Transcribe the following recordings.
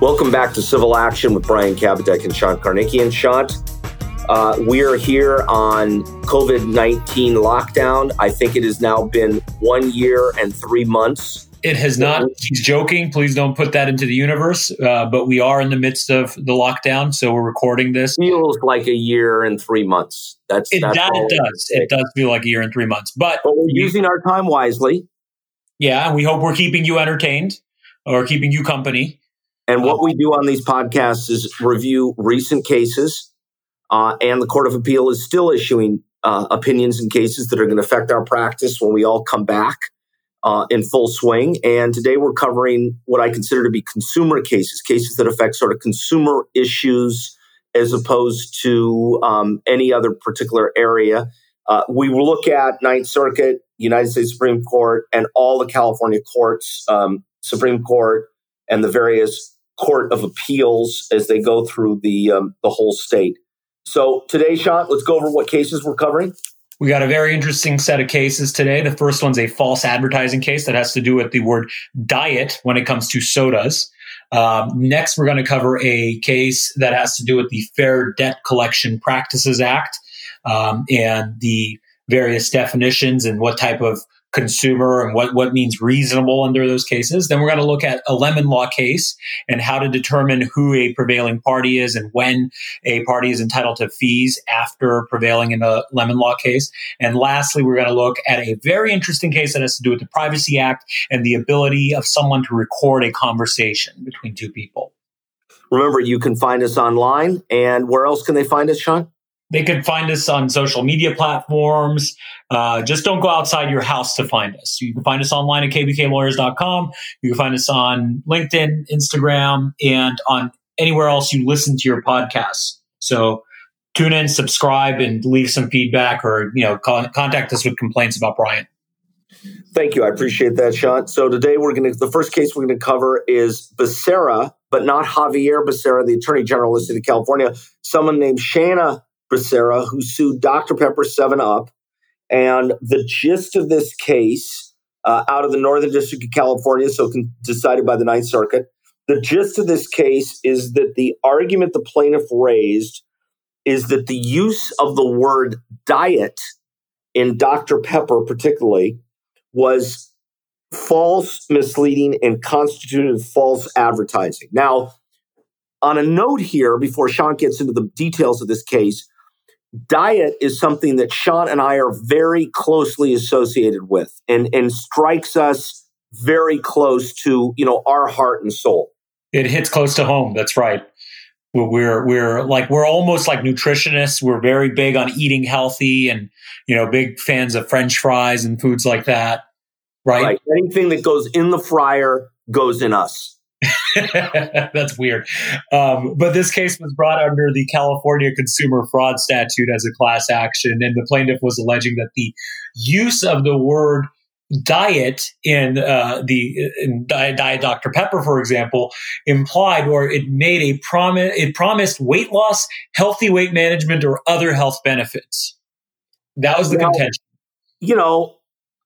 Welcome back to Civil Action with Brian Kabateck and Sean Karnikian. Sean, uh, we are here on COVID 19 lockdown. I think it has now been one year and three months. It has not. He's joking. Please don't put that into the universe. Uh, but we are in the midst of the lockdown, so we're recording this. Feels like a year and three months. That's it. That's that it does. It does feel like a year and three months. But, but we're using our time wisely. Yeah, we hope we're keeping you entertained or keeping you company. And what we do on these podcasts is review recent cases, uh, and the Court of Appeal is still issuing uh, opinions and cases that are going to affect our practice when we all come back uh, in full swing. And today we're covering what I consider to be consumer cases, cases that affect sort of consumer issues as opposed to um, any other particular area. Uh, we will look at Ninth Circuit, United States Supreme Court, and all the California courts, um, Supreme Court, and the various Court of Appeals as they go through the um, the whole state. So today, Sean, let's go over what cases we're covering. We got a very interesting set of cases today. The first one's a false advertising case that has to do with the word diet when it comes to sodas. Um, next, we're going to cover a case that has to do with the Fair Debt Collection Practices Act um, and the various definitions and what type of consumer and what, what means reasonable under those cases. Then we're going to look at a lemon law case and how to determine who a prevailing party is and when a party is entitled to fees after prevailing in a lemon law case. And lastly, we're going to look at a very interesting case that has to do with the Privacy Act and the ability of someone to record a conversation between two people. Remember, you can find us online. And where else can they find us, Sean? They could find us on social media platforms. Uh, just don't go outside your house to find us. You can find us online at kbklawyers.com. You can find us on LinkedIn, Instagram, and on anywhere else you listen to your podcasts. So tune in, subscribe, and leave some feedback or you know con- contact us with complaints about Brian. Thank you. I appreciate that, Sean. So today we're going to, the first case we're going to cover is Becerra, but not Xavier Becerra, the Attorney General of the State of California. Someone named Shanna Becerra, who sued Dr. Pepper 7 Up. And the gist of this case uh, out of the Northern District of California, so con- decided by the Ninth Circuit, the gist of this case is that the argument the plaintiff raised is that the use of the word diet in Dr. Pepper, particularly, was false, misleading, and constituted false advertising. Now, on a note here, before Sean gets into the details of this case, diet is something that Sean and I are very closely associated with and, and strikes us very close to, you know, our heart and soul. It hits close to home. That's right. We're, we're like, we're almost like nutritionists. We're very big on eating healthy and, you know, big fans of French fries and foods like that. Right. right. Anything that goes in the fryer goes in us. That's weird. Um, but this case was brought under the California Consumer Fraud Statute as a class action, and the plaintiff was alleging that the use of the word diet in uh, the in diet Dr Pepper, for example, implied or it made a promise. It promised weight loss, healthy weight management, or other health benefits. That was the now, contention. You know,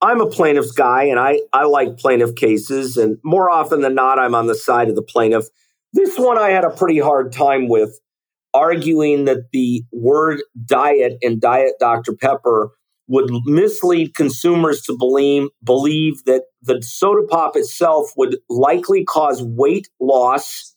I'm a plaintiff's guy and I, I like plaintiff cases. And more often than not, I'm on the side of the plaintiff. This one I had a pretty hard time with, arguing that the word diet and Diet Dr. Pepper would mislead consumers to believe, believe that the soda pop itself would likely cause weight loss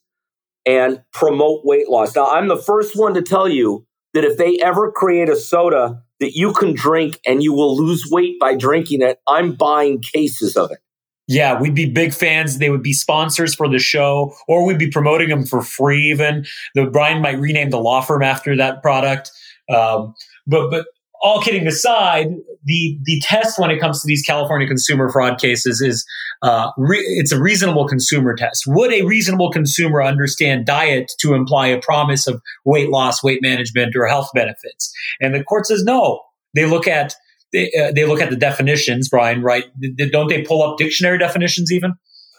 and promote weight loss. Now, I'm the first one to tell you that if they ever create a soda that you can drink and you will lose weight by drinking it, I'm buying cases of it. Yeah, we'd be big fans. They would be sponsors for the show, or we'd be promoting them for free. Even the Brian might rename the law firm after that product. Um, but but all kidding aside, the the test when it comes to these California consumer fraud cases is uh, re- it's a reasonable consumer test. Would a reasonable consumer understand diet to imply a promise of weight loss, weight management, or health benefits? And the court says no. They look at they, uh, they look at the definitions, Brian. Right? Don't they pull up dictionary definitions even?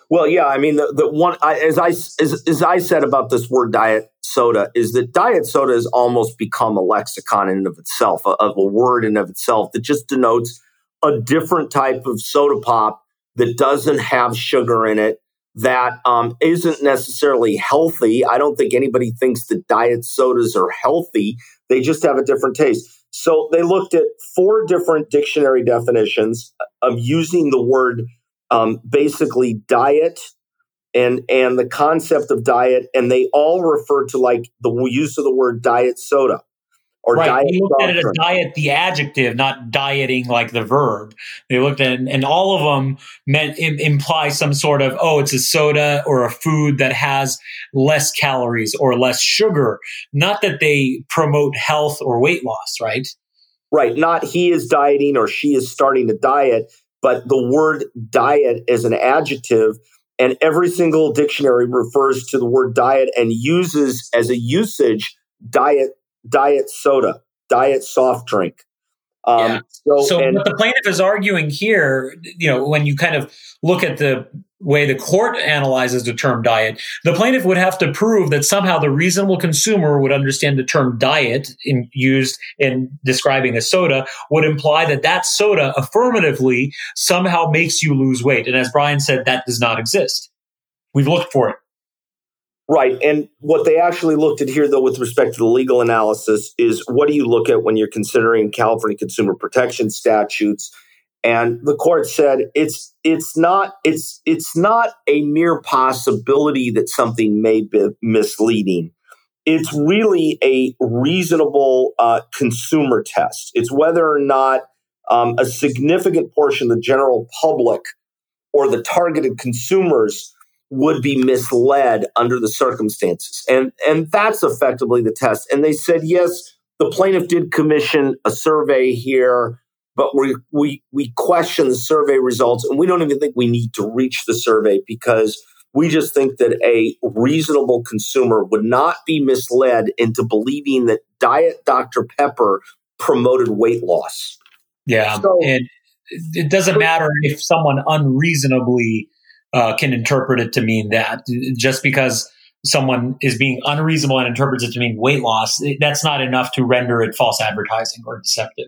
Well, yeah. I mean, the, the one I, as I as, as I said about this word diet soda is that diet soda has almost become a lexicon in and of itself, a, of a word in of itself that just denotes a different type of soda pop that doesn't have sugar in it, that um, not necessarily healthy. I don't think anybody thinks that diet sodas are healthy. They just have a different taste. So they looked at four different dictionary definitions of using the word um, basically diet and and the concept of diet, and they all refer to like the use of the word diet soda or right. diet. They looked at it as diet, the adjective, not dieting like the verb. They looked at it, and all of them meant imply some sort of oh, it's a soda or a food that has less calories or less sugar. Not that they promote health or weight loss, right? Right. Not he is dieting or she is starting to diet, but the word diet is an adjective. And every single dictionary refers to the word diet and uses as a usage diet diet soda, diet soft drink. Um, yeah. So, so and, what the plaintiff is arguing here, you know, when you kind of look at the way the court analyzes the term diet, the plaintiff would have to prove that somehow the reasonable consumer would understand the term diet in, used in describing a soda would imply that that soda affirmatively somehow makes you lose weight. And as Brian said, that does not exist. We've looked for it. Right. And what they actually looked at here, though, with respect to the legal analysis, is what do you look at when you're considering California consumer protection statutes? And the court said it's it's not it's it's not a mere possibility that something may be misleading. It's really a reasonable uh, consumer test. It's whether or not um, a significant portion of the general public or the targeted consumers would be misled under the circumstances. And, and that's effectively the test. And they said, yes, the plaintiff did commission a survey here, but we, we, we question the survey results. And we don't even think we need to reach the survey because we just think that a reasonable consumer would not be misled into believing that Diet Dr. Pepper promoted weight loss. Yeah. So, and it doesn't matter if someone unreasonably uh, can interpret it to mean that. Just because someone is being unreasonable and interprets it to mean weight loss, that's not enough to render it false advertising or deceptive.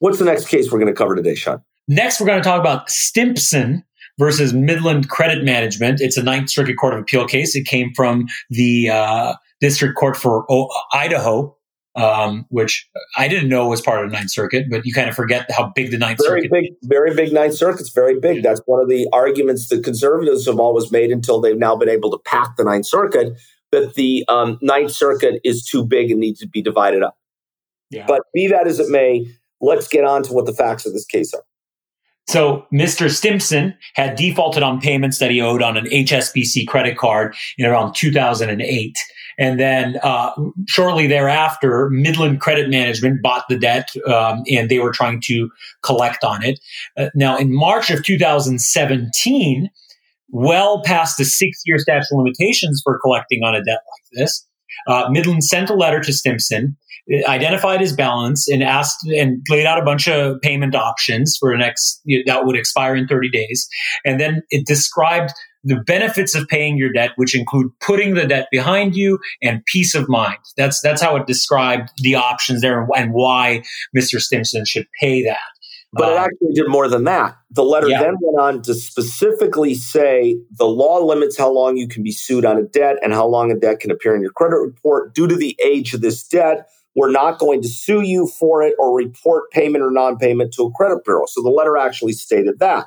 What's the next case we're going to cover today, Sean? Next, we're going to talk about Stimpson versus Midland Credit Management. It's a Ninth Circuit Court of Appeal case. It came from the uh, District Court for o- Idaho um, which I didn't know was part of the Ninth Circuit, but you kind of forget how big the Ninth very Circuit. Very big, very big Ninth Circuit's very big. That's one of the arguments the conservatives have always made until they've now been able to pack the Ninth Circuit that the um, Ninth Circuit is too big and needs to be divided up. Yeah. But be that as it may, let's get on to what the facts of this case are. So Mr. Stimpson had defaulted on payments that he owed on an HSBC credit card in around 2008. And then uh, shortly thereafter, Midland Credit Management bought the debt um, and they were trying to collect on it. Uh, now, in March of 2017, well past the six year statute of limitations for collecting on a debt like this, uh, Midland sent a letter to Stimpson, identified his balance, and asked and laid out a bunch of payment options for the next that would expire in 30 days. And then it described the benefits of paying your debt, which include putting the debt behind you and peace of mind. That's that's how it described the options there and why Mr. Stimpson should pay that. But um, it actually did more than that. The letter yeah. then went on to specifically say the law limits how long you can be sued on a debt and how long a debt can appear in your credit report. Due to the age of this debt, we're not going to sue you for it or report payment or non payment to a credit bureau. So the letter actually stated that.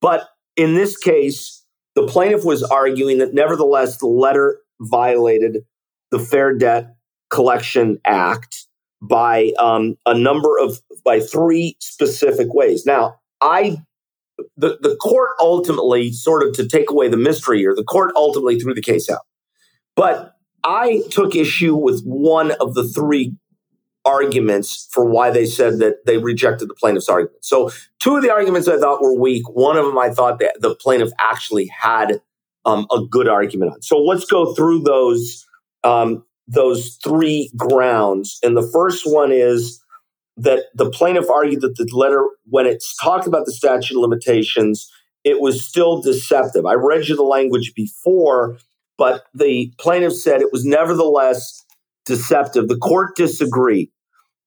But in this case, the plaintiff was arguing that nevertheless the letter violated the Fair Debt Collection Act by um, a number of by three specific ways. Now, I the the court ultimately sort of to take away the mystery here, the court ultimately threw the case out. But I took issue with one of the three arguments for why they said that they rejected the plaintiff's argument. So, two of the arguments I thought were weak. One of them I thought that the plaintiff actually had um, a good argument on. So, let's go through those um, those three grounds. And the first one is that the plaintiff argued that the letter, when it's talked about the statute of limitations, it was still deceptive. I read you the language before, but the plaintiff said it was nevertheless deceptive. The court disagreed,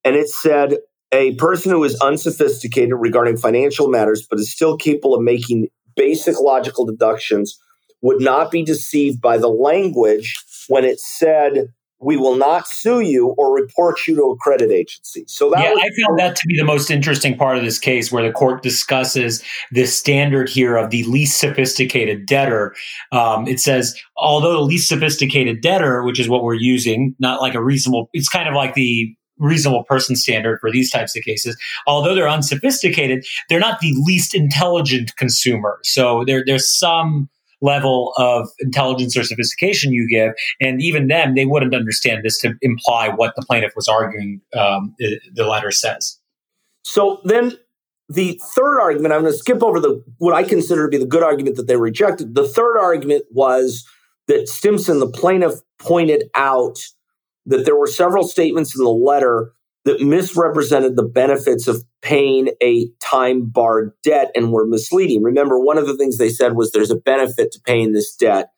and it said a person who is unsophisticated regarding financial matters but is still capable of making basic logical deductions would not be deceived by the language when it said we will not sue you or report you to a credit agency. So that yeah, was- I found that to be the most interesting part of this case, where the court discusses the standard here of the least sophisticated debtor. Um, it says, although the least sophisticated debtor, which is what we're using, not like a reasonable, it's kind of like the reasonable person standard for these types of cases. Although they're unsophisticated, they're not the least intelligent consumer. So there, there's some level of intelligence or sophistication you give. And even them, they wouldn't understand this to imply what the plaintiff was arguing, um, the letter says. So then the third argument, I'm going to skip over the what I consider to be the good argument that they rejected. The third argument was that Stimpson, the plaintiff, pointed out that there were several statements in the letter that misrepresented the benefits of paying a time barred debt and were misleading. Remember, one of the things they said was there's a benefit to paying this debt.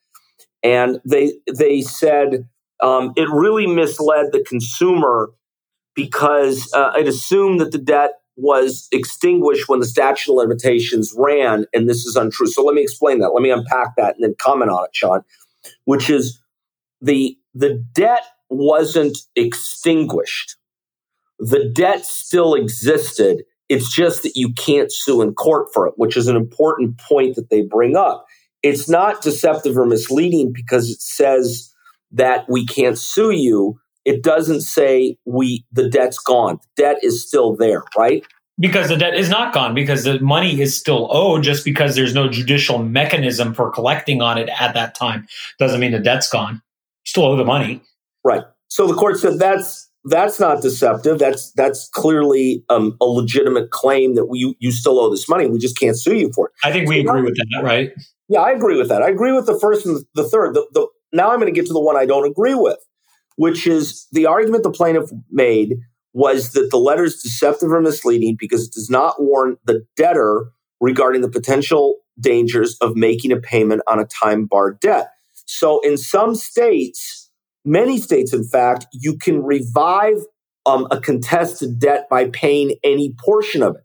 And they, they said um, it really misled the consumer because uh, it assumed that the debt was extinguished when the statute of limitations ran. And this is untrue. So let me explain that. Let me unpack that and then comment on it, Sean, which is the, the debt wasn't extinguished the debt still existed. It's just that you can't sue in court for it, which is an important point that they bring up. It's not deceptive or misleading because it says that we can't sue you. It doesn't say we the debt's gone. The debt is still there, right? Because the debt is not gone because the money is still owed just because there's no judicial mechanism for collecting on it at that time doesn't mean the debt's gone. You still owe the money. Right. So the court said that's that's not deceptive. That's that's clearly um, a legitimate claim that we, you still owe this money. We just can't sue you for it. I think we so agree with that, right? Yeah, I agree with that. I agree with the first and the third. The, the, now I'm going to get to the one I don't agree with, which is the argument the plaintiff made was that the letter is deceptive or misleading because it does not warn the debtor regarding the potential dangers of making a payment on a time barred debt. So in some states, Many states, in fact, you can revive um, a contested debt by paying any portion of it.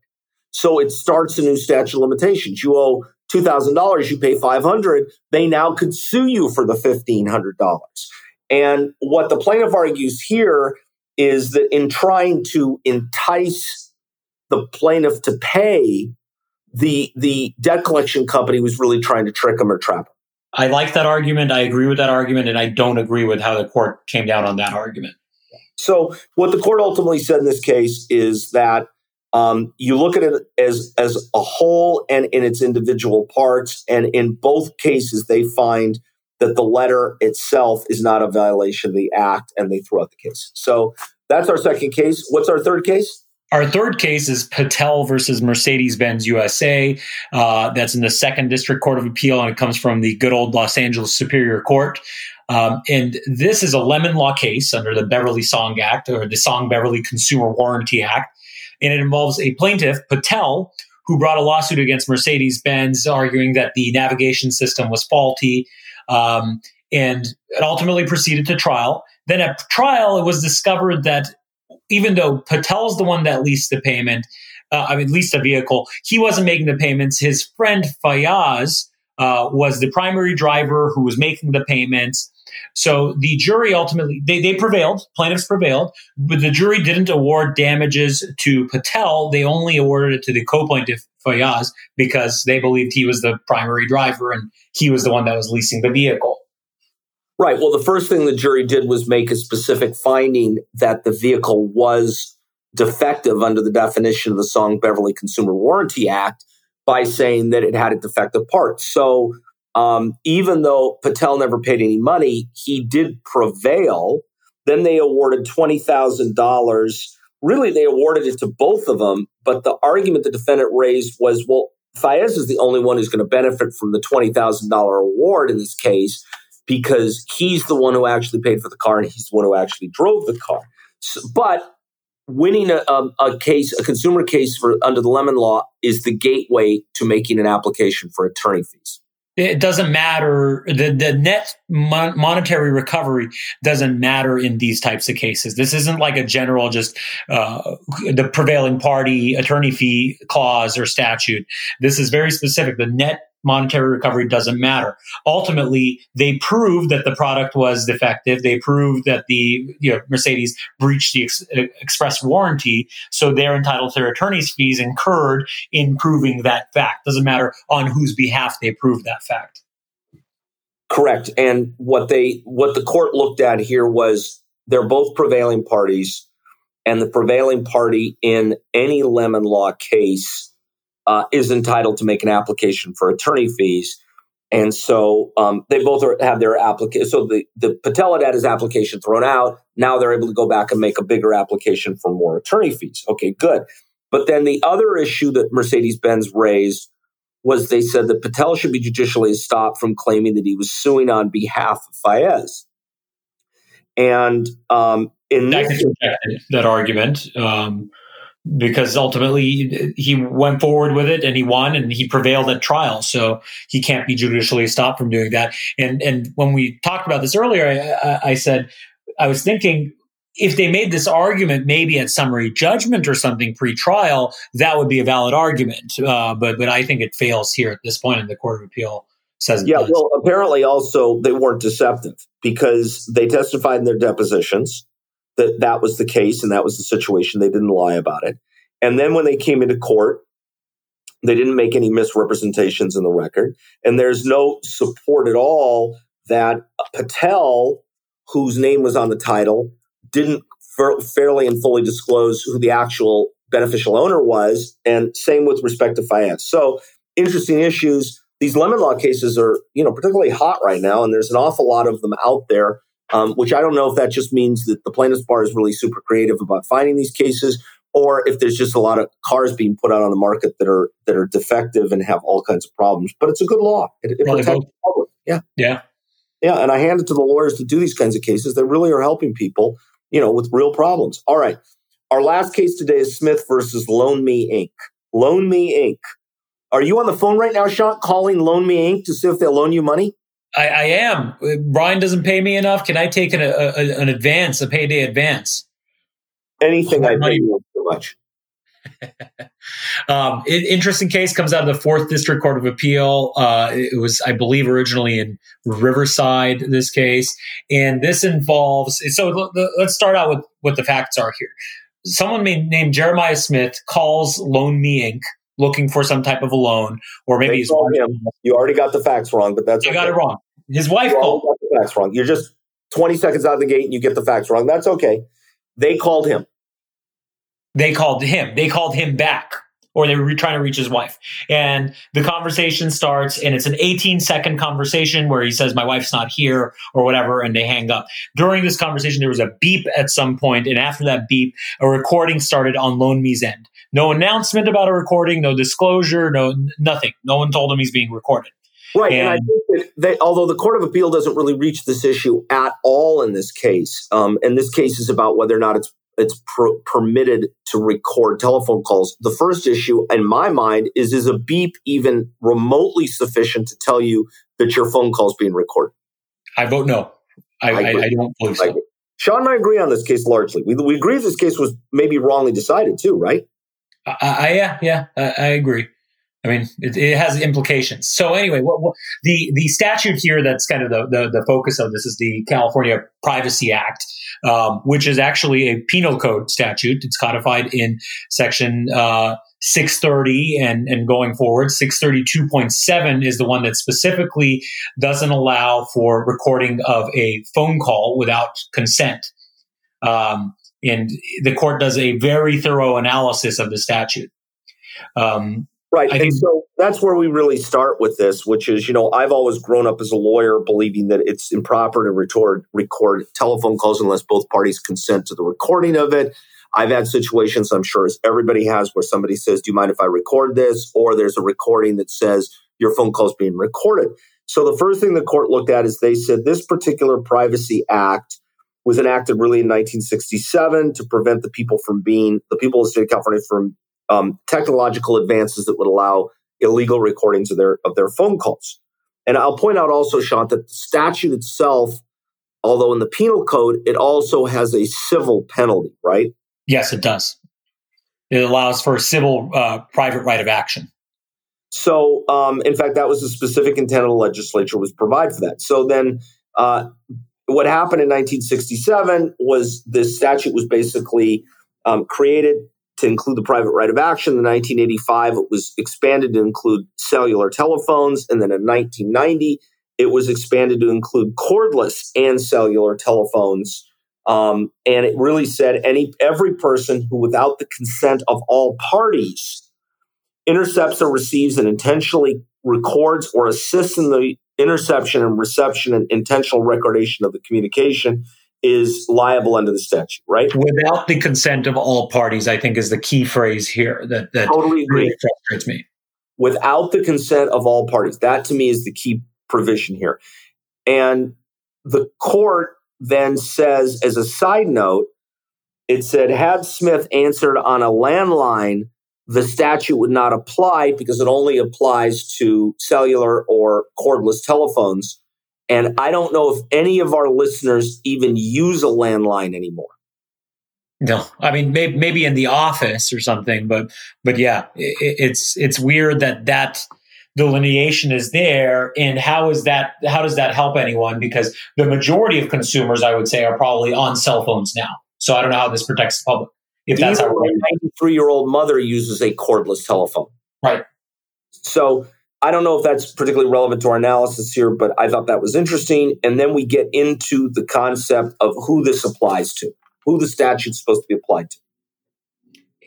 So it starts a new statute of limitations. You owe $2,000, you pay 500 they now could sue you for the $1,500. And what the plaintiff argues here is that in trying to entice the plaintiff to pay, the, the debt collection company was really trying to trick him or trap him. I like that argument. I agree with that argument, and I don't agree with how the court came down on that argument. So, what the court ultimately said in this case is that um, you look at it as as a whole and in its individual parts, and in both cases, they find that the letter itself is not a violation of the act, and they throw out the case. So that's our second case. What's our third case? Our third case is Patel versus Mercedes Benz USA. Uh, that's in the Second District Court of Appeal, and it comes from the good old Los Angeles Superior Court. Um, and this is a lemon law case under the Beverly Song Act or the Song Beverly Consumer Warranty Act. And it involves a plaintiff, Patel, who brought a lawsuit against Mercedes Benz, arguing that the navigation system was faulty. Um, and it ultimately proceeded to trial. Then at trial, it was discovered that even though Patel's the one that leased the payment, uh, I mean, leased a vehicle, he wasn't making the payments. His friend Fayaz uh, was the primary driver who was making the payments. So the jury ultimately they, they prevailed, plaintiffs prevailed, but the jury didn't award damages to Patel. They only awarded it to the co-plaintiff Fayaz because they believed he was the primary driver and he was the one that was leasing the vehicle. Right. Well, the first thing the jury did was make a specific finding that the vehicle was defective under the definition of the Song Beverly Consumer Warranty Act by saying that it had a defective part. So um, even though Patel never paid any money, he did prevail. Then they awarded $20,000. Really, they awarded it to both of them. But the argument the defendant raised was well, Fayez is the only one who's going to benefit from the $20,000 award in this case because he's the one who actually paid for the car and he's the one who actually drove the car. So, but winning a, a, a, case, a consumer case for under the Lemon Law, is the gateway to making an application for attorney fees. It doesn't matter. The, the net mon- monetary recovery doesn't matter in these types of cases. This isn't like a general, just uh, the prevailing party attorney fee clause or statute. This is very specific. The net monetary recovery doesn't matter. Ultimately, they proved that the product was defective. They proved that the you know, Mercedes breached the ex- uh, express warranty, so they're entitled to their attorney's fees incurred in proving that fact. Doesn't matter on whose behalf they proved that fact. Correct. And what they what the court looked at here was they're both prevailing parties, and the prevailing party in any lemon law case uh, is entitled to make an application for attorney fees. And so um, they both are, have their application. So the, the Patel had had his application thrown out. Now they're able to go back and make a bigger application for more attorney fees. Okay, good. But then the other issue that Mercedes Benz raised was they said that Patel should be judicially stopped from claiming that he was suing on behalf of Fayez. And um, in this, that argument, um, because ultimately he went forward with it and he won and he prevailed at trial. So he can't be judicially stopped from doing that. And and when we talked about this earlier, I, I said I was thinking if they made this argument maybe at summary judgment or something pre-trial, that would be a valid argument. Uh, but but I think it fails here at this point, in the Court of Appeal says. yeah, well, apparently also they weren't deceptive because they testified in their depositions that that was the case and that was the situation. They didn't lie about it. And then when they came into court, they didn't make any misrepresentations in the record. And there's no support at all that Patel, whose name was on the title, didn't fairly and fully disclose who the actual beneficial owner was. And same with respect to finance. So interesting issues. These lemon law cases are, you know, particularly hot right now, and there's an awful lot of them out there um, which I don't know if that just means that the plaintiff's bar is really super creative about finding these cases, or if there's just a lot of cars being put out on the market that are that are defective and have all kinds of problems. But it's a good law. It, it protects the public. Yeah, yeah, yeah. And I hand it to the lawyers to do these kinds of cases. that really are helping people, you know, with real problems. All right. Our last case today is Smith versus LoanMe Inc. LoanMe Inc. Are you on the phone right now, Sean, calling LoanMe Inc. to see if they'll loan you money? I, I, am. Brian doesn't pay me enough. Can I take an, a, an advance, a payday advance? Anything I pay you too much. um, it, interesting case comes out of the Fourth District Court of Appeal. Uh, it was, I believe, originally in Riverside. This case, and this involves. So let's start out with what the facts are here. Someone named Jeremiah Smith calls LoanMe Inc looking for some type of a loan, or maybe he's him. You already got the facts wrong, but that's you okay. got it wrong. His wife called. Got the facts wrong. You're just 20 seconds out of the gate and you get the facts wrong. That's okay. They called him. They called him. They called him back, or they were trying to reach his wife. And the conversation starts, and it's an 18 second conversation where he says, My wife's not here, or whatever, and they hang up. During this conversation, there was a beep at some point, and after that beep, a recording started on LoanMe's end. No announcement about a recording, no disclosure, no nothing. No one told him he's being recorded. Right, and, and I think that they, although the Court of Appeal doesn't really reach this issue at all in this case, um, and this case is about whether or not it's it's permitted to record telephone calls. The first issue, in my mind, is is a beep even remotely sufficient to tell you that your phone call is being recorded? I vote no. I, I, I don't believe so. Sean and I agree on this case largely. We, we agree this case was maybe wrongly decided too, right? I, I, yeah, yeah, I, I, agree. I mean, it, it has implications. So anyway, what, what, the the statute here that's kind of the, the, the focus of this is the California Privacy Act, um, which is actually a penal code statute. It's codified in section uh, 630 and, and going forward. 632.7 is the one that specifically doesn't allow for recording of a phone call without consent. Um, and the court does a very thorough analysis of the statute. Um, right. I and think, so that's where we really start with this, which is, you know, I've always grown up as a lawyer believing that it's improper to record, record telephone calls unless both parties consent to the recording of it. I've had situations, I'm sure as everybody has, where somebody says, Do you mind if I record this? Or there's a recording that says your phone call is being recorded. So the first thing the court looked at is they said this particular privacy act was enacted really in 1967 to prevent the people from being the people of the state of California from um, technological advances that would allow illegal recordings of their of their phone calls. And I'll point out also, Sean, that the statute itself, although in the penal code, it also has a civil penalty, right? Yes, it does. It allows for a civil uh, private right of action. So, um, in fact, that was the specific intent of the legislature was provide for that. So then, uh, what happened in 1967 was this statute was basically um, created to include the private right of action. In 1985, it was expanded to include cellular telephones, and then in 1990, it was expanded to include cordless and cellular telephones. Um, and it really said any every person who, without the consent of all parties, intercepts or receives and intentionally records or assists in the interception and reception and intentional recordation of the communication is liable under the statute, right? Without the consent of all parties, I think is the key phrase here that, that totally really frustrates me. Without the consent of all parties. That to me is the key provision here. And the court then says, as a side note, it said, had Smith answered on a landline, the statute would not apply because it only applies to cellular or cordless telephones. And I don't know if any of our listeners even use a landline anymore. No, I mean maybe, maybe in the office or something, but but yeah, it, it's it's weird that that delineation is there and how is that how does that help anyone because the majority of consumers i would say are probably on cell phones now so i don't know how this protects the public if that's how my 93 year old mother uses a cordless telephone. Right. So i don't know if that's particularly relevant to our analysis here but i thought that was interesting. And then we get into the concept of who this applies to who the statute's supposed to be applied to.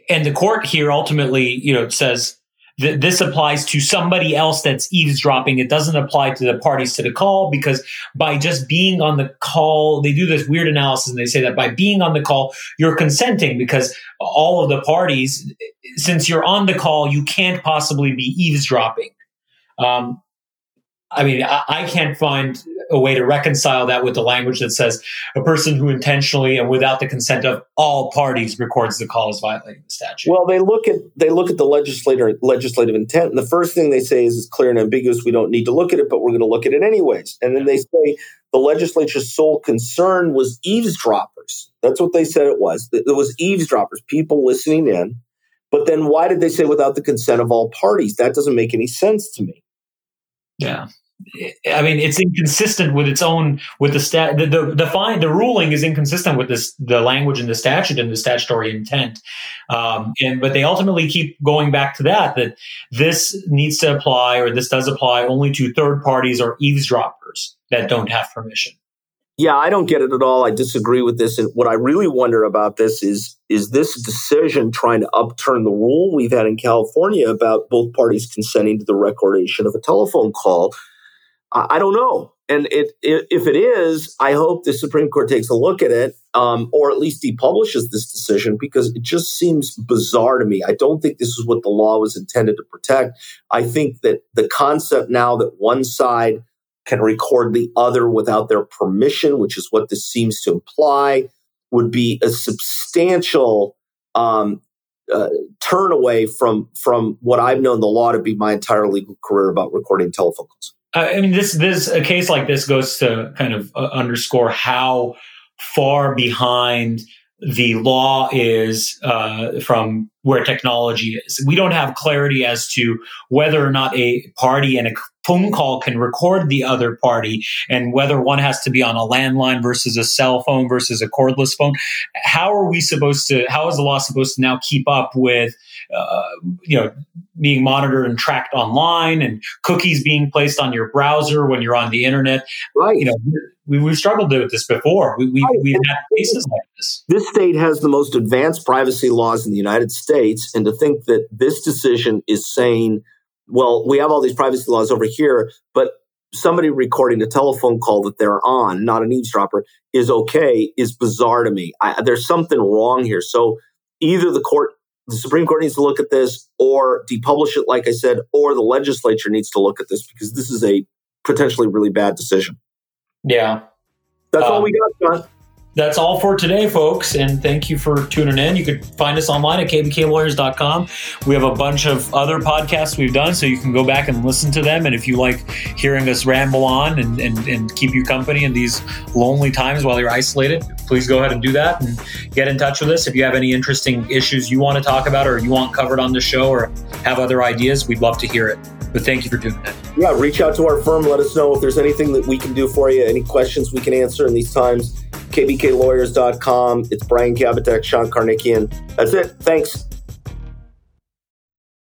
And the court here ultimately you know says th- this applies to somebody else that's eavesdropping. It doesn't apply to the parties to the call because by just being on the call, they do this weird analysis and they say that by being on the call, you're consenting because all of the parties, since you're on the call, you can't possibly be eavesdropping. Um, I mean, I, I, can't find a way to reconcile that with the language that says a person who intentionally and without the consent of all parties records the call is violating the statute. Well, they look at they look at the legislator legislative intent, and the first thing they say is it's clear and ambiguous. We don't need to look at it, but we're going to look at it anyways. And then they say the legislature's sole concern was eavesdroppers. That's what they said it was. It was eavesdroppers, people listening in. But then why did they say without the consent of all parties? That doesn't make any sense to me. Yeah. I mean, it's inconsistent with its own with the stat. The the the, fine, the ruling is inconsistent with this the language in the statute and the statutory intent. Um, and but they ultimately keep going back to that that this needs to apply or this does apply only to third parties or eavesdroppers that don't have permission. Yeah, I don't get it at all. I disagree with this. And what I really wonder about this is is this decision trying to upturn the rule we've had in California about both parties consenting to the recordation of a telephone call I don't know. And it, it, if it is, I hope the Supreme Court takes a look at it, um, or at least depublishes this decision because it just seems bizarre to me. I don't think this is what the law was intended to protect. I think that the concept now that one side can record the other without their permission, which is what this seems to imply, would be a substantial um, uh, turn away from from what I've known the law to be my entire legal career about recording telephone calls. I mean, this this a case like this goes to kind of uh, underscore how far behind the law is uh, from where technology is. We don't have clarity as to whether or not a party and a phone call can record the other party and whether one has to be on a landline versus a cell phone versus a cordless phone. How are we supposed to, how is the law supposed to now keep up with, uh, you know, being monitored and tracked online and cookies being placed on your browser when you're on the internet? Right. You know, we, we've struggled with this before. We, we, right. We've had cases like this. This state has the most advanced privacy laws in the United States. And to think that this decision is saying, well, we have all these privacy laws over here, but somebody recording a telephone call that they're on, not an eavesdropper, is okay, is bizarre to me. I, there's something wrong here. So either the court, the Supreme Court needs to look at this or depublish it, like I said, or the legislature needs to look at this because this is a potentially really bad decision. Yeah. That's um, all we got, John that's all for today, folks. And thank you for tuning in. You could find us online at kbklawyers.com. We have a bunch of other podcasts we've done, so you can go back and listen to them. And if you like hearing us ramble on and, and, and keep you company in these lonely times while you're isolated, please go ahead and do that and get in touch with us. If you have any interesting issues you want to talk about or you want covered on the show or have other ideas, we'd love to hear it. But thank you for doing that. Yeah, reach out to our firm. Let us know if there's anything that we can do for you, any questions we can answer in these times. KBKLawyers.com. It's Brian Kabateck, Sean Karnikian. That's it. Thanks.